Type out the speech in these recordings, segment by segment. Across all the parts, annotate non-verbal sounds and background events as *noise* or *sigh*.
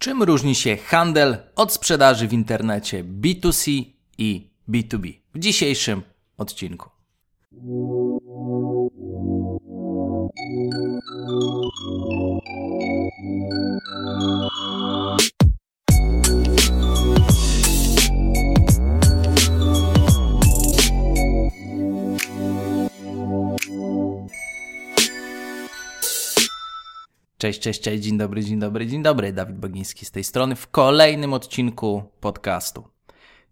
Czym różni się handel od sprzedaży w internecie B2C i B2B? W dzisiejszym odcinku. Cześć, cześć, cześć, dzień dobry, dzień dobry, dzień dobry. Dawid Bagiński z tej strony w kolejnym odcinku podcastu.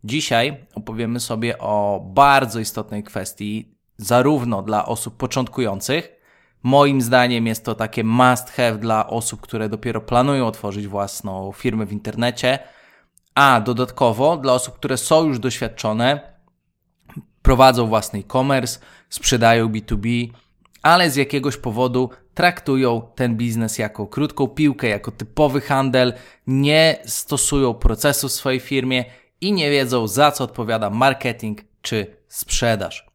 Dzisiaj opowiemy sobie o bardzo istotnej kwestii, zarówno dla osób początkujących. Moim zdaniem jest to takie must have dla osób, które dopiero planują otworzyć własną firmę w internecie, a dodatkowo dla osób, które są już doświadczone, prowadzą własny e-commerce, sprzedają B2B, ale z jakiegoś powodu traktują ten biznes jako krótką piłkę, jako typowy handel, nie stosują procesu w swojej firmie i nie wiedzą, za co odpowiada marketing czy sprzedaż.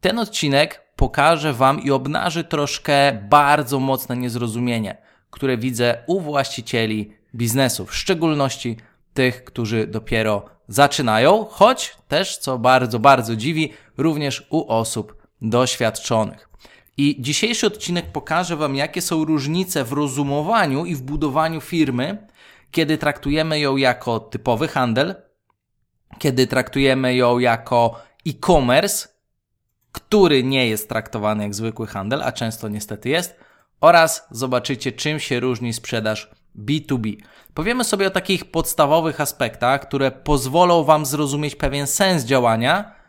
Ten odcinek pokaże Wam i obnaży troszkę bardzo mocne niezrozumienie, które widzę u właścicieli biznesów, w szczególności tych, którzy dopiero zaczynają, choć też, co bardzo, bardzo dziwi, również u osób doświadczonych. I dzisiejszy odcinek pokaże Wam, jakie są różnice w rozumowaniu i w budowaniu firmy, kiedy traktujemy ją jako typowy handel, kiedy traktujemy ją jako e-commerce, który nie jest traktowany jak zwykły handel, a często niestety jest, oraz zobaczycie, czym się różni sprzedaż B2B. Powiemy sobie o takich podstawowych aspektach, które pozwolą Wam zrozumieć pewien sens działania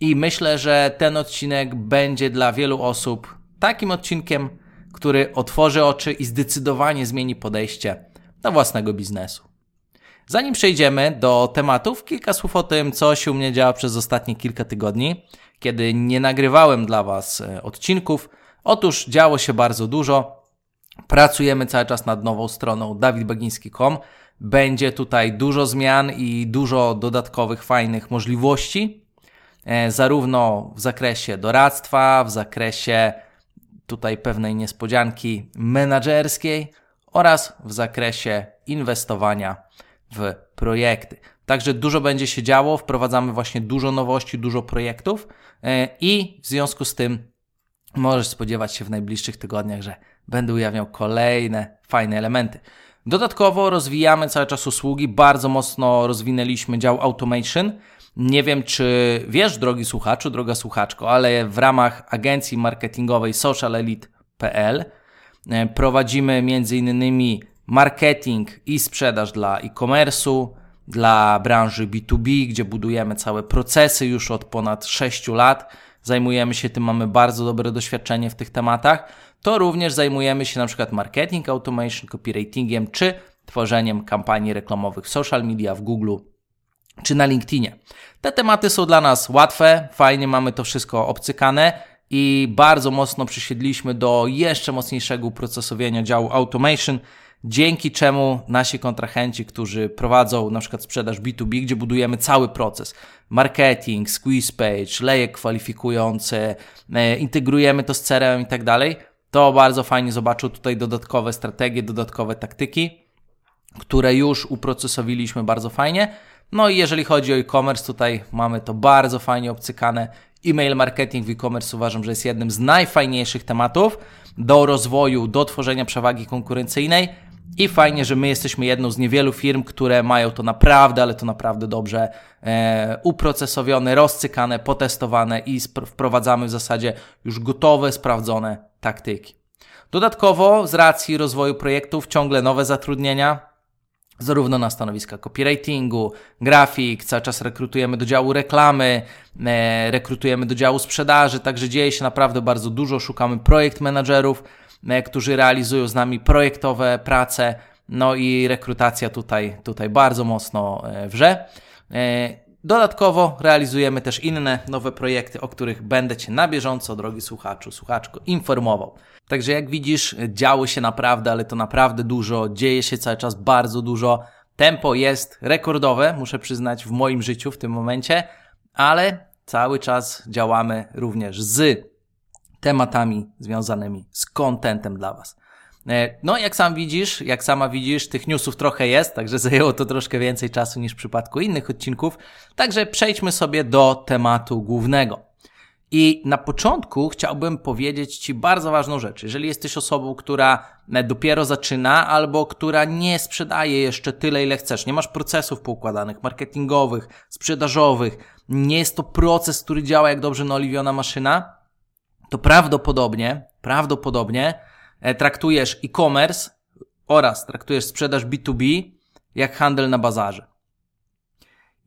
i myślę, że ten odcinek będzie dla wielu osób takim odcinkiem, który otworzy oczy i zdecydowanie zmieni podejście do własnego biznesu. Zanim przejdziemy do tematów, kilka słów o tym, co się u mnie działo przez ostatnie kilka tygodni, kiedy nie nagrywałem dla Was e, odcinków. Otóż działo się bardzo dużo. Pracujemy cały czas nad nową stroną dawidbagiński.com. Będzie tutaj dużo zmian i dużo dodatkowych, fajnych możliwości. E, zarówno w zakresie doradztwa, w zakresie tutaj pewnej niespodzianki menedżerskiej oraz w zakresie inwestowania w projekty. Także dużo będzie się działo, wprowadzamy właśnie dużo nowości, dużo projektów e, i w związku z tym możesz spodziewać się w najbliższych tygodniach, że będę ujawniał kolejne fajne elementy. Dodatkowo rozwijamy cały czas usługi, bardzo mocno rozwinęliśmy dział automation, nie wiem, czy wiesz, drogi słuchaczu, droga słuchaczko, ale w ramach agencji marketingowej socialelite.pl e, prowadzimy m.in. marketing i sprzedaż dla e-commerce'u, dla branży B2B, gdzie budujemy całe procesy już od ponad 6 lat. Zajmujemy się tym, mamy bardzo dobre doświadczenie w tych tematach. To również zajmujemy się na przykład marketing automation, copywritingiem czy tworzeniem kampanii reklamowych w social media, w Google czy na LinkedInie. Te tematy są dla nas łatwe, fajnie mamy to wszystko obcykane i bardzo mocno przysiedliśmy do jeszcze mocniejszego uprocesowienia działu automation, dzięki czemu nasi kontrahenci, którzy prowadzą na przykład sprzedaż B2B, gdzie budujemy cały proces, marketing, squeeze page, lejek kwalifikujący, e, integrujemy to z CRM i tak dalej, to bardzo fajnie zobaczą tutaj dodatkowe strategie, dodatkowe taktyki, które już uprocesowiliśmy bardzo fajnie, no i jeżeli chodzi o e-commerce, tutaj mamy to bardzo fajnie obcykane. E-mail marketing w e-commerce uważam, że jest jednym z najfajniejszych tematów do rozwoju, do tworzenia przewagi konkurencyjnej. I fajnie, że my jesteśmy jedną z niewielu firm, które mają to naprawdę, ale to naprawdę dobrze e, uprocesowione, rozcykane, potestowane i wprowadzamy w zasadzie już gotowe, sprawdzone taktyki. Dodatkowo, z racji rozwoju projektów, ciągle nowe zatrudnienia, zarówno na stanowiska copywritingu, grafik, cały czas rekrutujemy do działu reklamy, e, rekrutujemy do działu sprzedaży, także dzieje się naprawdę bardzo dużo. Szukamy projekt menadżerów, e, którzy realizują z nami projektowe prace, no i rekrutacja tutaj, tutaj bardzo mocno e, wrze. Dodatkowo realizujemy też inne nowe projekty, o których będę Cię na bieżąco, drogi słuchaczu, słuchaczko, informował. Także jak widzisz, działo się naprawdę, ale to naprawdę dużo, dzieje się cały czas bardzo dużo. Tempo jest rekordowe, muszę przyznać, w moim życiu w tym momencie, ale cały czas działamy również z tematami związanymi z contentem dla Was. E, no, jak sam widzisz, jak sama widzisz, tych newsów trochę jest, także zajęło to troszkę więcej czasu niż w przypadku innych odcinków. Także przejdźmy sobie do tematu głównego. I na początku chciałbym powiedzieć Ci bardzo ważną rzecz. Jeżeli jesteś osobą, która dopiero zaczyna albo która nie sprzedaje jeszcze tyle, ile chcesz, nie masz procesów poukładanych, marketingowych, sprzedażowych, nie jest to proces, który działa jak dobrze naoliwiona maszyna, to prawdopodobnie, prawdopodobnie e, traktujesz e-commerce oraz traktujesz sprzedaż B2B jak handel na bazarze.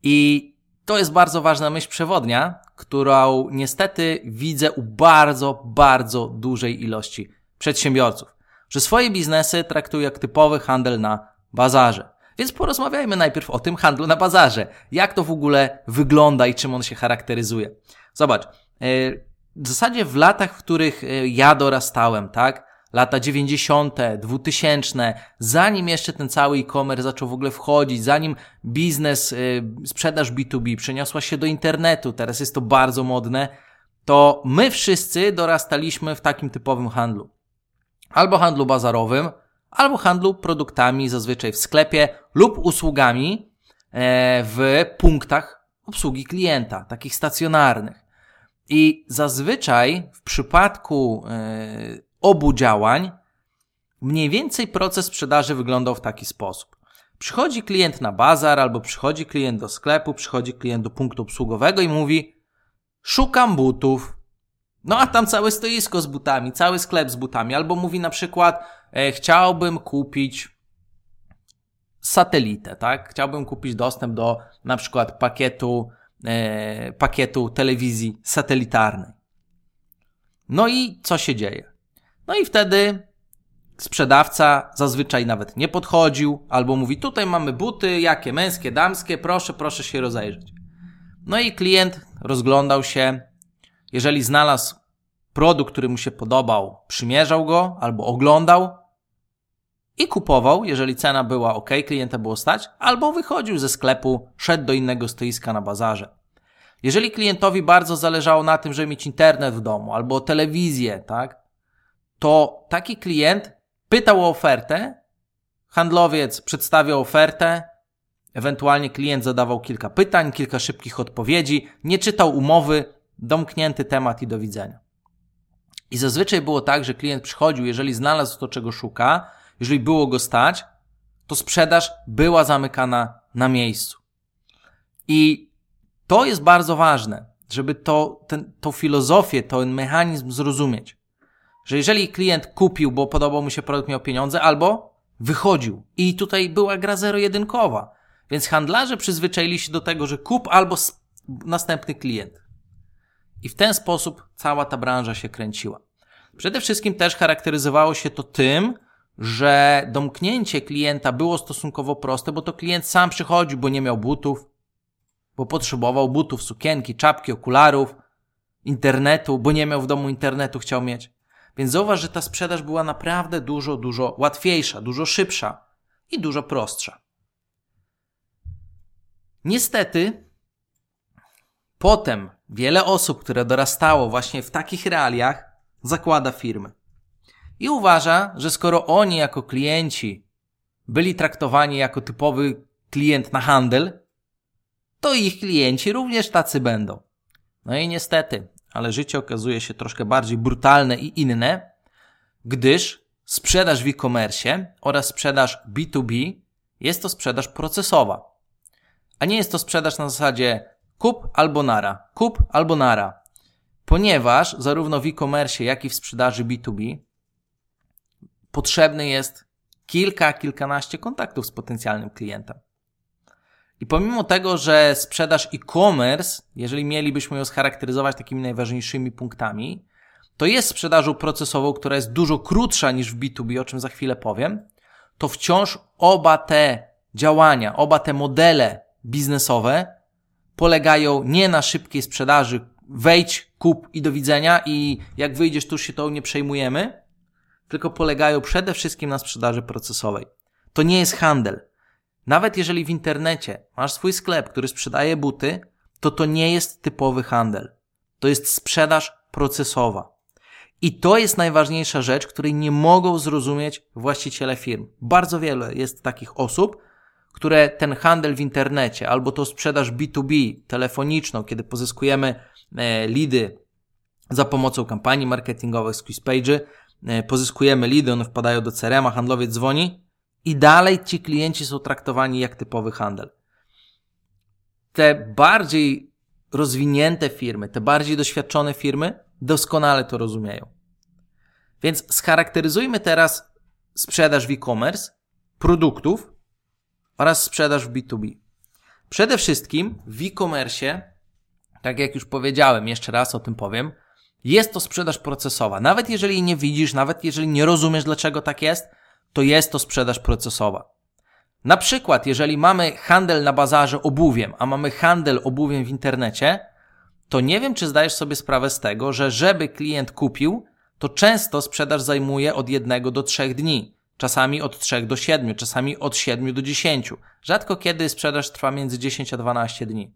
I to jest bardzo ważna myśl przewodnia, którą niestety widzę u bardzo, bardzo dużej ilości przedsiębiorców, że swoje biznesy traktują jak typowy handel na bazarze. Więc porozmawiajmy najpierw o tym handlu na bazarze. Jak to w ogóle wygląda i czym on się charakteryzuje. Zobacz, e, w zasadzie w latach, w których e, ja dorastałem, tak, lata 90., 2000, zanim jeszcze ten cały e-commerce zaczął w ogóle wchodzić, zanim biznes, y, sprzedaż B2B przeniosła się do internetu, teraz jest to bardzo modne, to my wszyscy dorastaliśmy w takim typowym handlu. Albo handlu bazarowym, albo handlu produktami zazwyczaj w sklepie lub usługami e, w punktach obsługi klienta, takich stacjonarnych. I zazwyczaj w przypadku e, obu działań, mniej więcej proces sprzedaży wyglądał w taki sposób. Przychodzi klient na bazar, albo przychodzi klient do sklepu, przychodzi klient do punktu obsługowego i mówi: Szukam butów. No a tam całe stoisko z butami, cały sklep z butami. Albo mówi na przykład: e, Chciałbym kupić satelitę, tak? Chciałbym kupić dostęp do na przykład pakietu, e, pakietu telewizji satelitarnej. No i co się dzieje? No i wtedy sprzedawca zazwyczaj nawet nie podchodził, albo mówi: Tutaj mamy buty, jakie męskie, damskie, proszę, proszę się rozejrzeć. No i klient rozglądał się. Jeżeli znalazł produkt, który mu się podobał, przymierzał go albo oglądał i kupował, jeżeli cena była ok, klienta było stać, albo wychodził ze sklepu, szedł do innego stoiska na bazarze. Jeżeli klientowi bardzo zależało na tym, żeby mieć internet w domu albo telewizję, tak, to taki klient pytał o ofertę, handlowiec przedstawiał ofertę, ewentualnie klient zadawał kilka pytań, kilka szybkich odpowiedzi, nie czytał umowy, domknięty temat i do widzenia. I zazwyczaj było tak, że klient przychodził, jeżeli znalazł to, czego szuka, jeżeli było go stać, to sprzedaż była zamykana na miejscu. I to jest bardzo ważne, żeby to, ten, tą filozofię, ten mechanizm zrozumieć że jeżeli klient kupił, bo podobał mu się produkt, miał pieniądze, albo wychodził. I tutaj była gra zero-jedynkowa. Więc handlarze przyzwyczaili się do tego, że kup albo następny klient. I w ten sposób cała ta branża się kręciła. Przede wszystkim też charakteryzowało się to tym, że domknięcie klienta było stosunkowo proste, bo to klient sam przychodził, bo nie miał butów, bo potrzebował butów, sukienki, czapki, okularów, internetu, bo nie miał w domu internetu, chciał mieć. Więc zauważ, że ta sprzedaż była naprawdę dużo, dużo łatwiejsza, dużo szybsza i dużo prostsza. Niestety, potem wiele osób, które dorastało właśnie w takich realiach, zakłada firmy. I uważa, że skoro oni jako klienci byli traktowani jako typowy klient na handel, to ich klienci również tacy będą. No i niestety, ale życie okazuje się troszkę bardziej brutalne i inne, gdyż sprzedaż w e-commerce oraz sprzedaż B2B jest to sprzedaż procesowa. A nie jest to sprzedaż na zasadzie kup albo nara, kup albo nara. Ponieważ zarówno w e-commerce, jak i w sprzedaży B2B potrzebny jest kilka, kilkanaście kontaktów z potencjalnym klientem. I pomimo tego, że sprzedaż e-commerce, jeżeli mielibyśmy ją scharakteryzować takimi najważniejszymi punktami, to jest sprzedażą procesową, która jest dużo krótsza niż w B2B, o czym za chwilę powiem, to wciąż oba te działania, oba te modele biznesowe polegają nie na szybkiej sprzedaży, wejdź, kup i do widzenia i jak wyjdziesz, tu się to nie przejmujemy, tylko polegają przede wszystkim na sprzedaży procesowej. To nie jest handel. Nawet jeżeli w internecie masz swój sklep, który sprzedaje buty, to to nie jest typowy handel. To jest sprzedaż procesowa. I to jest najważniejsza rzecz, której nie mogą zrozumieć właściciele firm. Bardzo wiele jest takich osób, które ten handel w internecie albo to sprzedaż B2B telefoniczną, kiedy pozyskujemy e, lidy za pomocą kampanii marketingowych, squeeze page'y, e, pozyskujemy lidy, one wpadają do CRM, a handlowiec dzwoni i dalej ci klienci są traktowani jak typowy handel. Te bardziej rozwinięte firmy, te bardziej doświadczone firmy doskonale to rozumieją. Więc scharakteryzujmy teraz sprzedaż w e-commerce, produktów oraz sprzedaż w B2B. Przede wszystkim w e-commerce, tak jak już powiedziałem, jeszcze raz o tym powiem, jest to sprzedaż procesowa. Nawet jeżeli nie widzisz, nawet jeżeli nie rozumiesz, dlaczego tak jest, to jest to sprzedaż procesowa. Na przykład, jeżeli mamy handel na bazarze obuwiem, a mamy handel obuwiem w internecie, to nie wiem, czy zdajesz sobie sprawę z tego, że żeby klient kupił, to często sprzedaż zajmuje od jednego do trzech dni. Czasami od 3 do 7, czasami od 7 do 10. Rzadko kiedy sprzedaż trwa między 10 a 12 dni.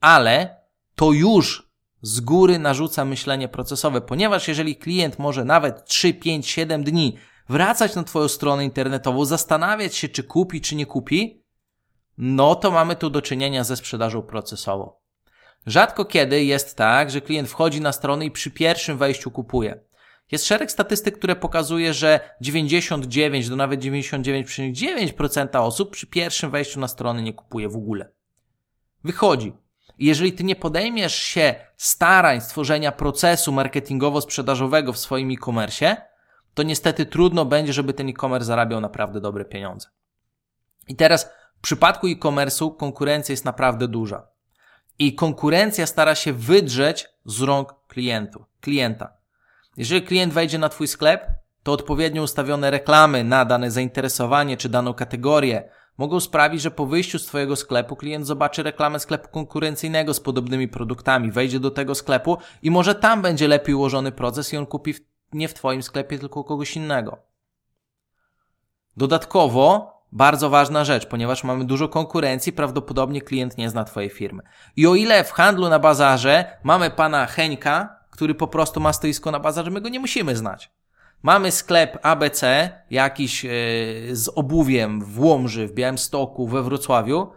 Ale to już z góry narzuca myślenie procesowe, ponieważ jeżeli klient może nawet 3, 5, 7 dni wracać na Twoją stronę internetową, zastanawiać się, czy kupi, czy nie kupi, no to mamy tu do czynienia ze sprzedażą procesową. Rzadko kiedy jest tak, że klient wchodzi na stronę i przy pierwszym wejściu kupuje. Jest szereg statystyk, które pokazuje, że 99 do nawet 99,9% osób przy pierwszim wejściu na stronę nie kupuje w ogóle. Wychodzi. I jeżeli ty nie podejmiesz się starań stworzenia procesu marketingowo-sprzedażowego w swoim e-commerce, to niestety trudno będzie, żeby ten e-commerce zarabiał naprawdę dobre pieniądze. I teraz w przypadku e-commerce'u konkurencja jest naprawdę duża. I konkurencja stara się wydrzeć z rąk klientu, klienta. Jeżeli klient wejdzie na Twój sklep, to odpowiednio ustawione reklamy na dane zainteresowanie czy daną kategorię mogą sprawić, że po wyjściu z Twojego sklepu klient zobaczy reklamę sklepu konkurencyjnego z podobnymi produktami, wejdzie do tego sklepu i może tam będzie lepiej ułożony proces i on kupi nie w Twoim sklepie, tylko kogoś innego. Dodatkowo, bardzo ważna rzecz, ponieważ mamy dużo konkurencji, prawdopodobnie klient nie zna Twojej firmy. I o ile w handlu na bazarze mamy pana Heńka, który po prostu ma stoisko na bazarze, my go nie musimy znać. Mamy sklep ABC, jakiś yy, z obuwiem w Łomży, w Białymstoku, we Wrocławiu.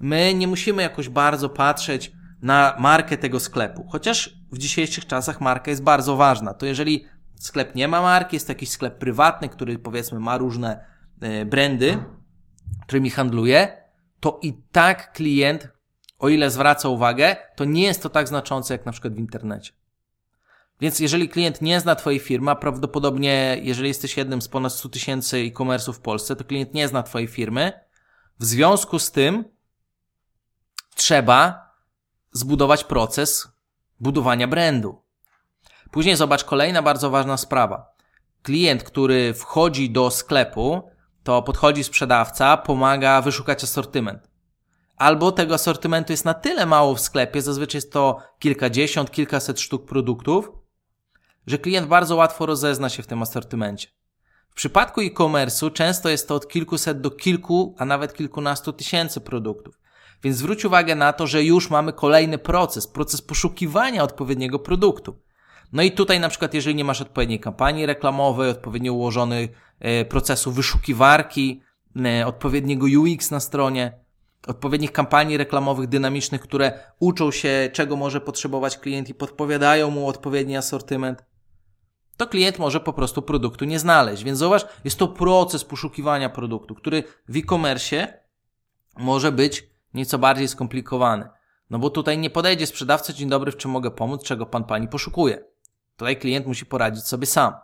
My nie musimy jakoś bardzo patrzeć na markę tego sklepu. Chociaż w dzisiejszych czasach marka jest bardzo ważna. To jeżeli sklep nie ma marki, jest to jakiś sklep prywatny, który powiedzmy ma różne yy, brandy, którymi handluje, to i tak klient, o ile zwraca uwagę, to nie jest to tak znaczące jak na przykład w internecie. Więc jeżeli klient nie zna Twojej firmy, a prawdopodobnie jeżeli jesteś jednym z ponad 100 tysięcy e-commerce'ów w Polsce, to klient nie zna Twojej firmy, w związku z tym trzeba zbudować proces budowania brandu. Później zobacz kolejna bardzo ważna sprawa. Klient, który wchodzi do sklepu, to podchodzi sprzedawca, pomaga wyszukać asortyment. Albo tego asortymentu jest na tyle mało w sklepie, zazwyczaj jest to kilkadziesiąt, kilkaset sztuk produktów, że klient bardzo łatwo rozezna się w tym asortymencie. W przypadku e-commerce'u często jest to od kilkuset do kilku, a nawet kilkunastu tysięcy produktów. Więc zwróć uwagę na to, że już mamy kolejny proces, proces poszukiwania odpowiedniego produktu. No i tutaj na przykład, jeżeli nie masz odpowiedniej kampanii reklamowej, odpowiednio ułożonych e, procesu wyszukiwarki, e, odpowiedniego UX na stronie, odpowiednich kampanii reklamowych dynamicznych, które uczą się, czego może potrzebować klient i podpowiadają mu odpowiedni asortyment, to klient może po prostu produktu nie znaleźć. Więc zauważ, jest to proces poszukiwania produktu, który w e-commerce może być nieco bardziej skomplikowany. No bo tutaj nie podejdzie sprzedawca, dzień dobry, w czym mogę pomóc, czego pan pani poszukuje. Tutaj klient musi poradzić sobie sam.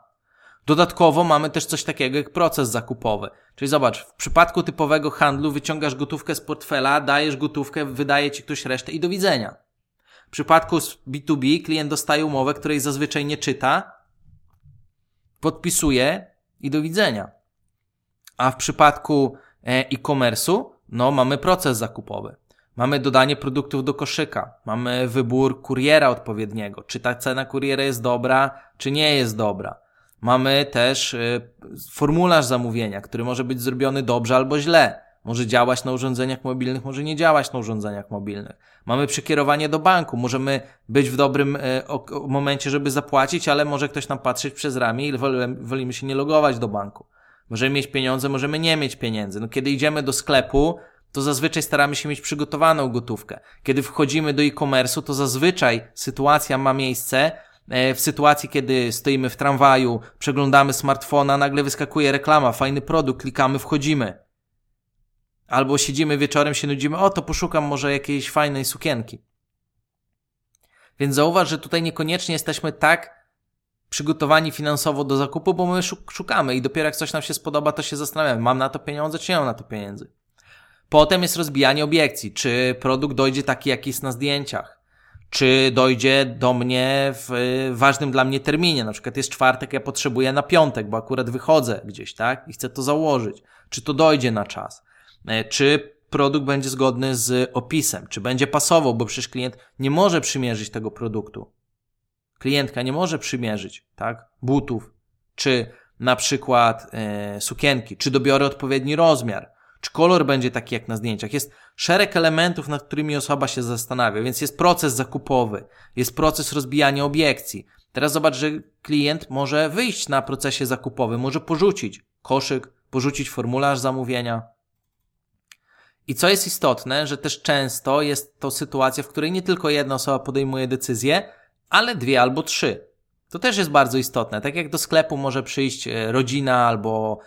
Dodatkowo mamy też coś takiego jak proces zakupowy. Czyli zobacz, w przypadku typowego handlu wyciągasz gotówkę z portfela, dajesz gotówkę, wydaje ci ktoś resztę i do widzenia. W przypadku B2B klient dostaje umowę, której zazwyczaj nie czyta, podpisuje i do widzenia. A w przypadku e, e-commerce'u, no mamy proces zakupowy. Mamy dodanie produktów do koszyka, mamy wybór kuriera odpowiedniego, czy ta cena kuriera jest dobra, czy nie jest dobra. Mamy też y, formularz zamówienia, który może być zrobiony dobrze albo źle. Może działać na urządzeniach mobilnych, może nie działać na urządzeniach mobilnych. Mamy przekierowanie do banku. Możemy być w dobrym e, momencie, żeby zapłacić, ale może ktoś nam patrzeć przez ramię i wolimy się nie logować do banku. Możemy mieć pieniądze, możemy nie mieć pieniędzy. No, kiedy idziemy do sklepu, to zazwyczaj staramy się mieć przygotowaną gotówkę. Kiedy wchodzimy do e-commerce'u, to zazwyczaj sytuacja ma miejsce e, w sytuacji, kiedy stoimy w tramwaju, przeglądamy smartfona, nagle wyskakuje reklama, fajny produkt, klikamy, wchodzimy. Albo siedzimy wieczorem, się nudzimy, o to poszukam może jakiejś fajnej sukienki. Więc zauważ, że tutaj niekoniecznie jesteśmy tak przygotowani finansowo do zakupu, bo my szukamy i dopiero jak coś nam się spodoba, to się zastanawiamy, mam na to pieniądze, czy nie mam na to pieniędzy. Potem jest rozbijanie obiekcji, czy produkt dojdzie taki, jaki jest na zdjęciach, czy dojdzie do mnie w ważnym dla mnie terminie, na przykład jest czwartek, ja potrzebuję na piątek, bo akurat wychodzę gdzieś, tak, i chcę to założyć, czy to dojdzie na czas, e, czy produkt będzie zgodny z opisem, czy będzie pasował, bo przecież klient nie może przymierzyć tego produktu. Klientka nie może przymierzyć, tak, butów, czy na przykład e, sukienki, czy dobiorę odpowiedni rozmiar, czy kolor będzie taki jak na zdjęciach. Jest szereg elementów, nad którymi osoba się zastanawia, więc jest proces zakupowy, jest proces rozbijania obiekcji. Teraz zobacz, że klient może wyjść na procesie zakupowym, może porzucić koszyk, porzucić formularz zamówienia. I co jest istotne, że też często jest to sytuacja, w której nie tylko jedna osoba podejmuje decyzję, ale dwie albo trzy. To też jest bardzo istotne. Tak jak do sklepu może przyjść e, rodzina albo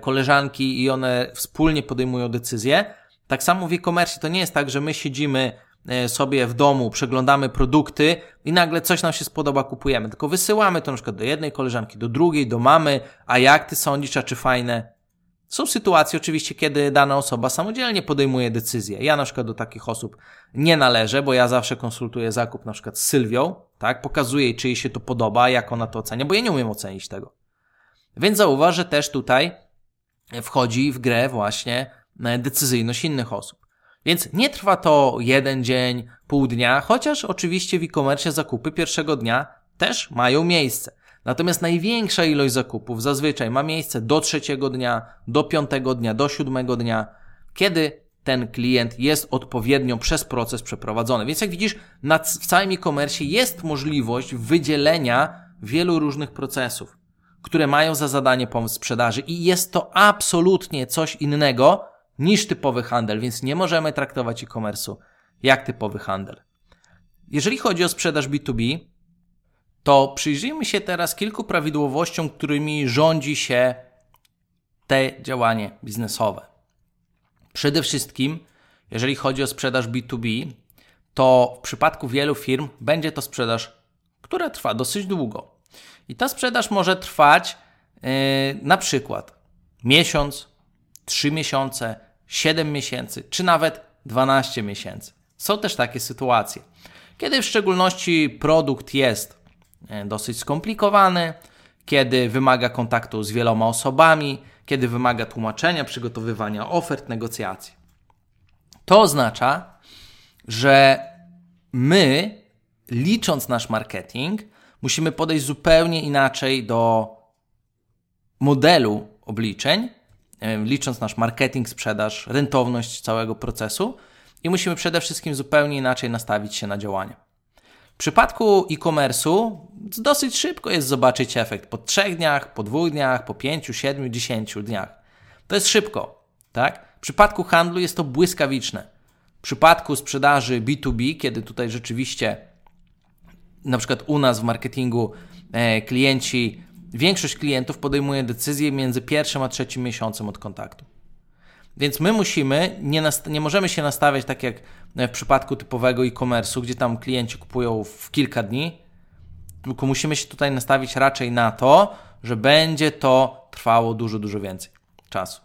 koleżanki i one wspólnie podejmują decyzje. Tak samo w e-commerce to nie jest tak, że my siedzimy e, sobie w domu, przeglądamy produkty i nagle coś nam się spodoba, kupujemy. Tylko wysyłamy to na przykład do jednej koleżanki, do drugiej, do mamy, a jak ty sądzisz, a czy fajne? Są sytuacje oczywiście, kiedy dana osoba samodzielnie podejmuje decyzję. Ja na przykład do takich osób nie należę, bo ja zawsze konsultuję zakup na przykład z Sylwią, tak? Pokazuję jej, czy jej się to podoba, jak ona to ocenia, bo ja nie umiem ocenić tego. Więc zauważ, że też tutaj wchodzi w grę właśnie e, decyzyjność innych osób. Więc nie trwa to jeden dzień, pół dnia, chociaż oczywiście w e-commerce zakupy pierwszego dnia też mają miejsce. Natomiast największa ilość zakupów zazwyczaj ma miejsce do trzeciego dnia, do piątego dnia, do siódmego dnia, kiedy ten klient jest odpowiednio przez proces przeprowadzony. Więc jak widzisz, w całym e-commerce jest możliwość wydzielenia wielu różnych procesów które mają za zadanie pomóc sprzedaży i jest to absolutnie coś innego niż typowy handel, więc nie możemy traktować e-commerce'u jak typowy handel. Jeżeli chodzi o sprzedaż B2B, to przyjrzyjmy się teraz kilku prawidłowościom, którymi rządzi się te działanie biznesowe. Przede wszystkim, jeżeli chodzi o sprzedaż B2B, to w przypadku wielu firm będzie to sprzedaż, która trwa dosyć długo. I ta sprzedaż może trwać yy, na przykład miesiąc, 3 miesiące, 7 miesięcy, czy nawet 12 miesięcy. Są też takie sytuacje, kiedy w szczególności produkt jest e, dosyć skomplikowany, kiedy wymaga kontaktu z wieloma osobami, kiedy wymaga tłumaczenia, przygotowywania ofert, negocjacji. To oznacza, że my, licząc nasz marketing, musimy podejść zupełnie inaczej do modelu obliczeń, licząc nasz marketing, sprzedaż, rentowność całego procesu i musimy przede wszystkim zupełnie inaczej nastawić się na działanie. W przypadku e-commerce'u dosyć szybko jest zobaczyć efekt po trzech dniach, po dwóch dniach, po pięciu, siedmiu, dziesięciu dniach. To jest szybko, tak? W przypadku handlu jest to błyskawiczne. W przypadku sprzedaży B2B, kiedy tutaj rzeczywiście na przykład u nas w marketingu e, klienci, większość klientów podejmuje decyzję między pierwszym a trzecim miesiącem od kontaktu. Więc my musimy, nie, nie możemy się nastawiać tak jak w przypadku typowego e-commerce'u, gdzie tam klienci kupują w kilka dni, tylko musimy się tutaj nastawić raczej na to, że będzie to trwało dużo, dużo więcej czasu.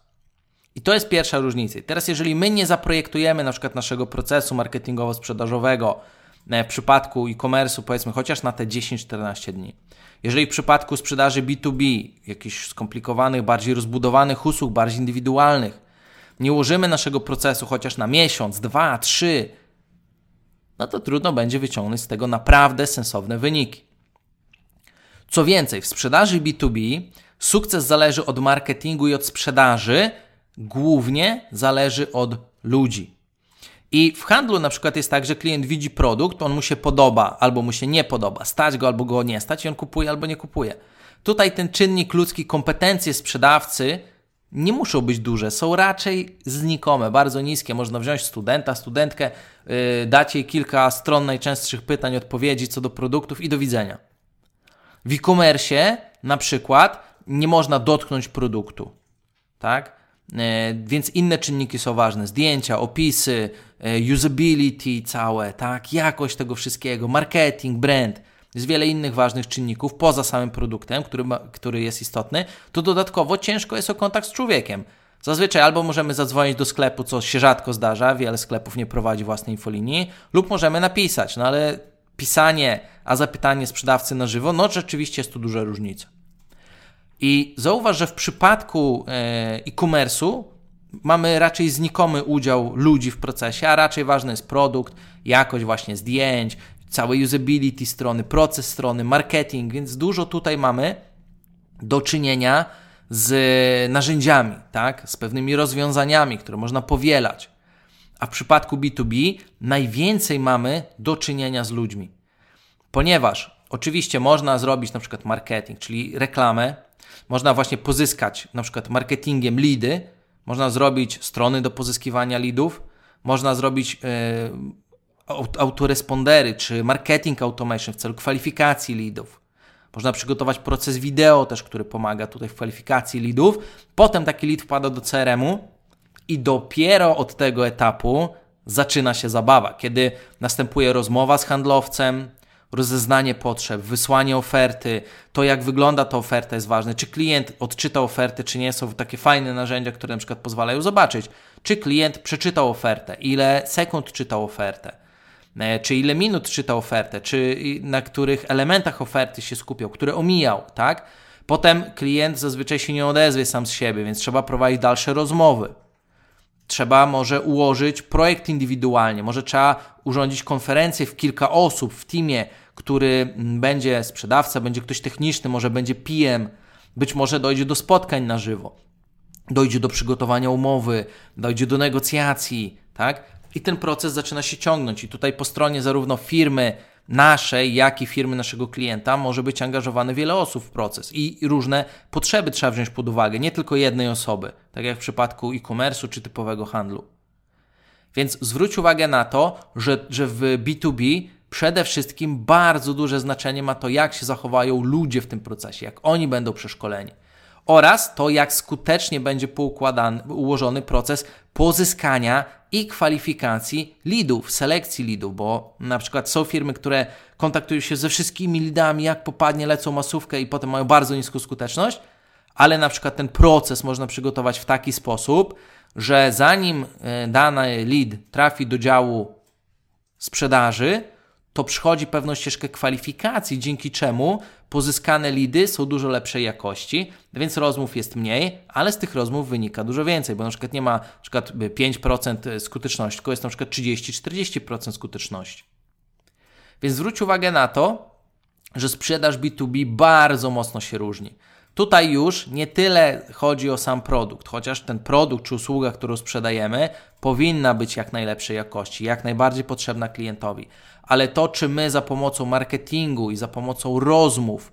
I to jest pierwsza różnica. I teraz, jeżeli my nie zaprojektujemy na przykład naszego procesu marketingowo-sprzedażowego E, w przypadku e-commerce'u powiedzmy chociaż na te 10-14 dni. Jeżeli w przypadku sprzedaży B2B, jakichś skomplikowanych, bardziej rozbudowanych usług, bardziej indywidualnych, nie ułożymy naszego procesu chociaż na miesiąc, dwa, trzy, no to trudno będzie wyciągnąć z tego naprawdę sensowne wyniki. Co więcej, w sprzedaży B2B sukces zależy od marketingu i od sprzedaży głównie zależy od ludzi. I w handlu na przykład jest tak, że klient widzi produkt, on mu się podoba albo mu się nie podoba, stać go albo go nie stać i on kupuje albo nie kupuje. Tutaj ten czynnik ludzki, kompetencje sprzedawcy nie muszą być duże, są raczej znikome, bardzo niskie. Można wziąć studenta, studentkę, yy, dać jej kilka stron najczęstszych pytań, odpowiedzi co do produktów i do widzenia. W e-commerce na przykład nie można dotknąć produktu, tak? Yy, więc inne czynniki są ważne: zdjęcia, opisy, yy, usability całe, tak? Jakość tego wszystkiego, marketing, brand jest wiele innych ważnych czynników poza samym produktem, który, ma, który jest istotny, to dodatkowo ciężko jest o kontakt z człowiekiem. Zazwyczaj albo możemy zadzwonić do sklepu, co się rzadko zdarza, wiele sklepów nie prowadzi własnej infolinii, lub możemy napisać, no ale pisanie, a zapytanie sprzedawcy na żywo, no rzeczywiście jest tu duża różnica. I zauważ, że w przypadku e, e-commerce'u mamy raczej znikomy udział ludzi w procesie, a raczej ważny jest produkt, jakość właśnie zdjęć, całe usability strony, proces strony, marketing, więc dużo tutaj mamy do czynienia z narzędziami, tak? z pewnymi rozwiązaniami, które można powielać. A w przypadku B2B najwięcej mamy do czynienia z ludźmi. Ponieważ oczywiście można zrobić na przykład marketing, czyli reklamę, można właśnie pozyskać na przykład marketingiem leady, można zrobić strony do pozyskiwania leadów, można zrobić yy, autorespondery czy marketing automation w celu kwalifikacji leadów. Można przygotować proces wideo też, który pomaga tutaj w kwalifikacji leadów. Potem taki lead wpada do CRM-u i dopiero od tego etapu zaczyna się zabawa, kiedy następuje rozmowa z handlowcem, rozeznanie potrzeb, wysłanie oferty, to jak wygląda ta oferta jest ważne, czy klient odczyta ofertę, czy nie, są takie fajne narzędzia, które na przykład pozwalają zobaczyć, czy klient przeczytał ofertę, ile sekund czytał ofertę, E, czy ile minut czytał ofertę, czy na których elementach oferty się skupiał, które omijał, tak? Potem klient zazwyczaj się nie odezwie sam z siebie, więc trzeba prowadzić dalsze rozmowy. Trzeba może ułożyć projekt indywidualnie, może trzeba urządzić konferencję w kilka osób w teamie, który będzie sprzedawca, będzie ktoś techniczny, może będzie PM, być może dojdzie do spotkań na żywo, dojdzie do przygotowania umowy, dojdzie do negocjacji, tak? i ten proces zaczyna się ciągnąć. I tutaj po stronie zarówno firmy naszej, jak i firmy naszego klienta może być angażowane wiele osób w proces i różne potrzeby trzeba wziąć pod uwagę, nie tylko jednej osoby, tak jak w przypadku e-commerce'u czy typowego handlu. Więc zwróć uwagę na to, że, że w B2B przede wszystkim bardzo duże znaczenie ma to, jak się zachowają ludzie w tym procesie, jak oni będą przeszkoleni oraz to, jak skutecznie będzie poukładany, ułożony proces pozyskania i kwalifikacji leadów, selekcji leadów, bo na przykład są firmy, które kontaktują się ze wszystkimi leadami, jak popadnie, lecą masówkę i potem mają bardzo niską skuteczność, ale na przykład ten proces można przygotować w taki sposób, że zanim e, dany lead trafi do działu sprzedaży, to przychodzi pewną ścieżkę kwalifikacji, dzięki czemu pozyskane lidy są dużo lepszej jakości, więc rozmów jest mniej, ale z tych rozmów wynika dużo więcej, bo na przykład nie ma na przykład 5% skuteczności, tylko jest na przykład 30-40% skuteczności. Więc zwróć uwagę na to, że sprzedaż B2B bardzo mocno się różni. Tutaj już nie tyle chodzi o sam produkt, chociaż ten produkt czy usługa, którą sprzedajemy, powinna być jak najlepszej jakości, jak najbardziej potrzebna klientowi. Ale to, czy my za pomocą marketingu i za pomocą rozmów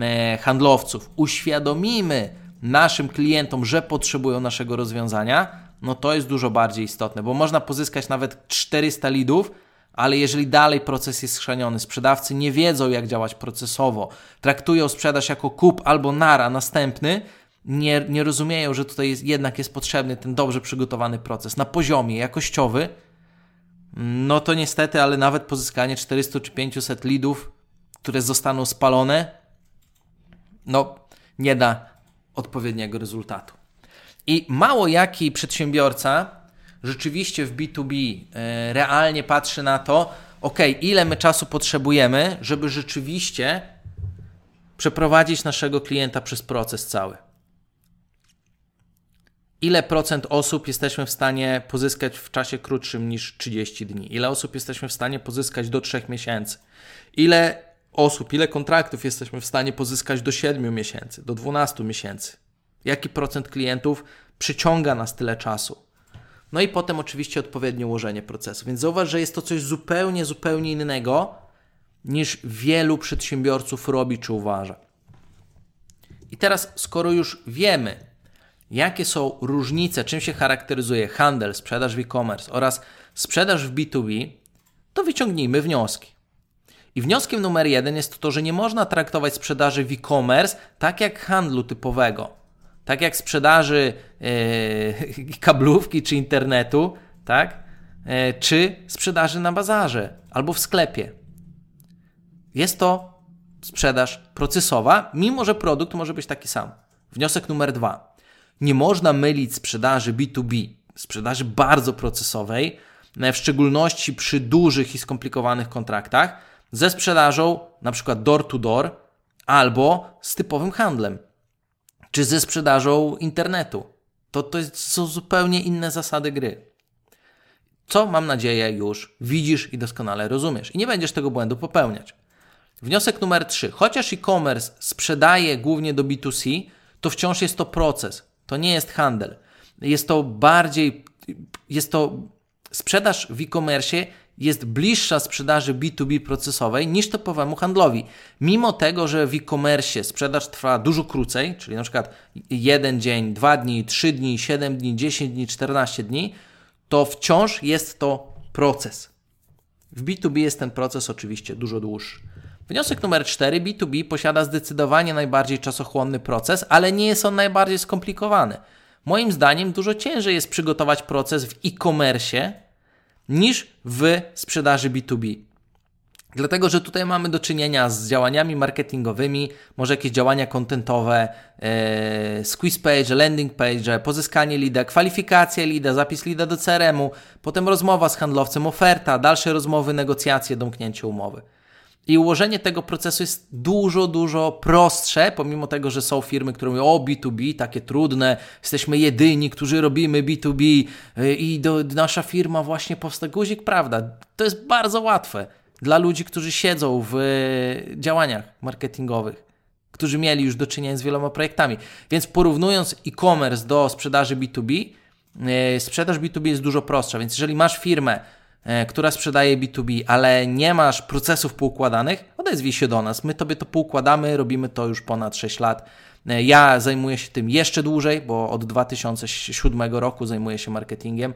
e, handlowców uświadomimy naszym klientom, że potrzebują naszego rozwiązania, no to jest dużo bardziej istotne, bo można pozyskać nawet 400 lidów, ale jeżeli dalej proces jest schrzaniony, sprzedawcy nie wiedzą, jak działać procesowo, traktują sprzedaż jako kup albo nara następny, nie, nie rozumieją, że tutaj jest, jednak jest potrzebny ten dobrze przygotowany proces na poziomie jakościowy, no to niestety, ale nawet pozyskanie 400 czy 500 lidów, które zostaną spalone, no nie da odpowiedniego rezultatu. I mało jaki przedsiębiorca rzeczywiście w B2B e, realnie patrzy na to, ok, ile my czasu potrzebujemy, żeby rzeczywiście przeprowadzić naszego klienta przez proces cały. Ile procent osób jesteśmy w stanie pozyskać w czasie krótszym niż 30 dni? Ile osób jesteśmy w stanie pozyskać do 3 miesięcy? Ile osób, ile kontraktów jesteśmy w stanie pozyskać do 7 miesięcy, do 12 miesięcy? Jaki procent klientów przyciąga nas tyle czasu. No i potem oczywiście odpowiednie ułożenie procesu. Więc zauważ, że jest to coś zupełnie, zupełnie innego niż wielu przedsiębiorców robi czy uważa. I teraz, skoro już wiemy, jakie są różnice, czym się charakteryzuje handel, sprzedaż w e-commerce oraz sprzedaż w B2B, to wyciągnijmy wnioski. I wnioskiem numer jeden jest to, że nie można traktować sprzedaży w e-commerce tak jak handlu typowego. Tak jak sprzedaży yy, *laughs* kablówki czy internetu, tak? Yy, czy sprzedaży na bazarze albo w sklepie. Jest to sprzedaż procesowa, mimo że produkt może być taki sam. Wniosek numer dwa. Nie można mylić sprzedaży B2B, sprzedaży bardzo procesowej, e, w szczególności przy dużych i skomplikowanych kontraktach, ze sprzedażą na przykład door to door albo z typowym handlem, czy ze sprzedażą internetu. To, to są zupełnie inne zasady gry. Co mam nadzieję już widzisz i doskonale rozumiesz i nie będziesz tego błędu popełniać. Wniosek numer 3. Chociaż e-commerce sprzedaje głównie do B2C, to wciąż jest to proces. To nie jest handel. Jest to bardziej, jest to sprzedaż w e-commerce jest bliższa sprzedaży B2B procesowej niż typowemu handlowi. Mimo tego, że w e-commerce sprzedaż trwa dużo krócej, czyli na przykład jeden dzień, dwa dni, trzy dni, siedem dni, 10 dni, 14 dni, to wciąż jest to proces. W B2B jest ten proces oczywiście dużo dłuższy. Wniosek numer 4. B2B posiada zdecydowanie najbardziej czasochłonny proces, ale nie jest on najbardziej skomplikowany. Moim zdaniem dużo ciężej jest przygotować proces w e-commerce niż w sprzedaży B2B. Dlatego, że tutaj mamy do czynienia z działaniami marketingowymi, może jakieś działania kontentowe, e, squeeze page, landing page, pozyskanie leada, kwalifikacja leada, zapis leada do CRM-u, potem rozmowa z handlowcem, oferta, dalsze rozmowy, negocjacje, domknięcie umowy. I ułożenie tego procesu jest dużo, dużo prostsze, pomimo tego, że są firmy, które mówią o B2B, takie trudne, jesteśmy jedyni, którzy robimy B2B y, i do, nasza firma właśnie powstał. Guzik, prawda, to jest bardzo łatwe dla ludzi, którzy siedzą w y, działaniach marketingowych, którzy mieli już do czynienia z wieloma projektami. Więc porównując e-commerce do sprzedaży B2B, y, sprzedaż B2B jest dużo prostsza, więc jeżeli masz firmę, która sprzedaje B2B, ale nie masz procesów poukładanych, odezwij się do nas. My tobie to poukładamy, robimy to już ponad 6 lat. E, ja zajmuję się tym jeszcze dłużej, bo od 2007 roku zajmuję się marketingiem,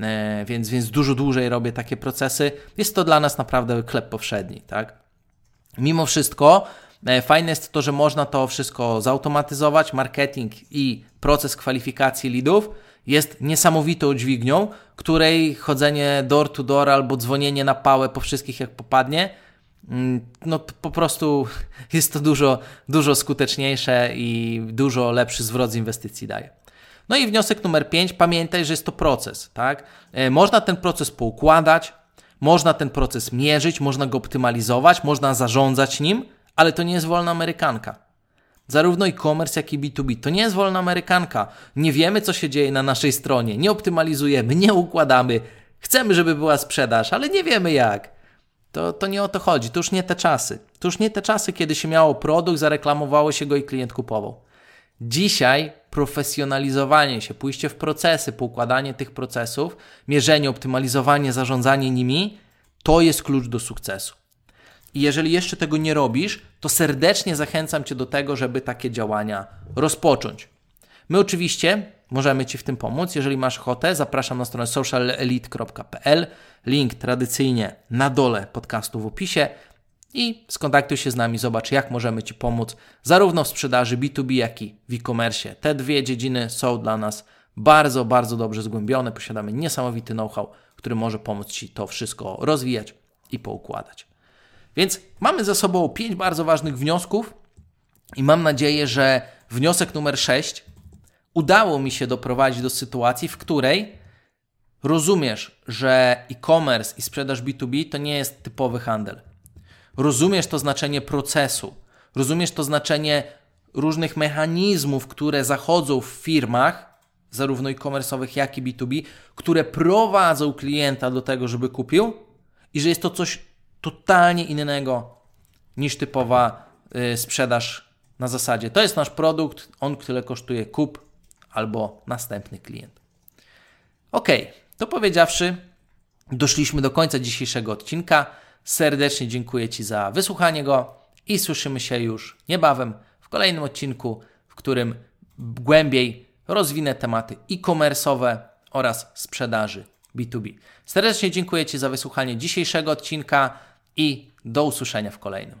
e, więc, więc dużo dłużej robię takie procesy. Jest to dla nas naprawdę chleb powszedni, tak? Mimo wszystko, fajne jest to, że można to wszystko zautomatyzować, marketing i proces kwalifikacji leadów jest niesamowitą dźwignią, której chodzenie door to door albo dzwonienie na pałę po wszystkich jak popadnie, mm, no po prostu *laughs* jest to dużo, dużo skuteczniejsze i dużo lepszy zwrot z inwestycji daje. No i wniosek numer 5, pamiętaj, że jest to proces, tak? E, można ten proces poukładać, można ten proces mierzyć, można go optymalizować, można zarządzać nim, ale to nie jest wolna amerykanka. Zarówno e-commerce, jak i B2B. To nie jest wolna amerykanka. Nie wiemy, co się dzieje na naszej stronie. Nie optymalizujemy, nie układamy. Chcemy, żeby była sprzedaż, ale nie wiemy jak. To, to nie o to chodzi. To już nie te czasy. To już nie te czasy, kiedy się miało produkt, zareklamowało się go i klient kupował. Dzisiaj profesjonalizowanie się, pójście w procesy, poukładanie tych procesów, mierzenie, optymalizowanie, zarządzanie nimi, to jest klucz do sukcesu. I jeżeli jeszcze tego nie robisz, to serdecznie zachęcam Cię do tego, żeby takie działania rozpocząć. My oczywiście możemy Ci w tym pomóc. Jeżeli masz ochotę, zapraszam na stronę socialelite.pl. Link tradycyjnie na dole podcastu w opisie i skontaktuj się z nami, zobacz jak możemy Ci pomóc zarówno w sprzedaży B2B, jak i w e-commerce. Te dwie dziedziny są dla nas bardzo, bardzo dobrze zgłębione. Posiadamy niesamowity know-how, który może pomóc Ci to wszystko rozwijać i poukładać. Więc mamy za sobą pięć bardzo ważnych wniosków i mam nadzieję, że wniosek numer sześć udało mi się doprowadzić do sytuacji, w której rozumiesz, że e-commerce i sprzedaż B2B to nie jest typowy handel. Rozumiesz to znaczenie procesu, rozumiesz to znaczenie różnych mechanizmów, które zachodzą w firmach, zarówno e-commerce'owych, jak i B2B, które prowadzą klienta do tego, żeby kupił i że jest to coś totalnie innego niż typowa y, sprzedaż na zasadzie to jest nasz produkt, on tyle kosztuje, kup albo następny klient. Ok, to powiedziawszy, doszliśmy do końca dzisiejszego odcinka. Serdecznie dziękuję Ci za wysłuchanie go i słyszymy się już niebawem w kolejnym odcinku, w którym głębiej rozwinę tematy e-commerce'owe oraz sprzedaży B2B. Serdecznie dziękuję Ci za wysłuchanie dzisiejszego odcinka i do usłyszenia w kolejnym.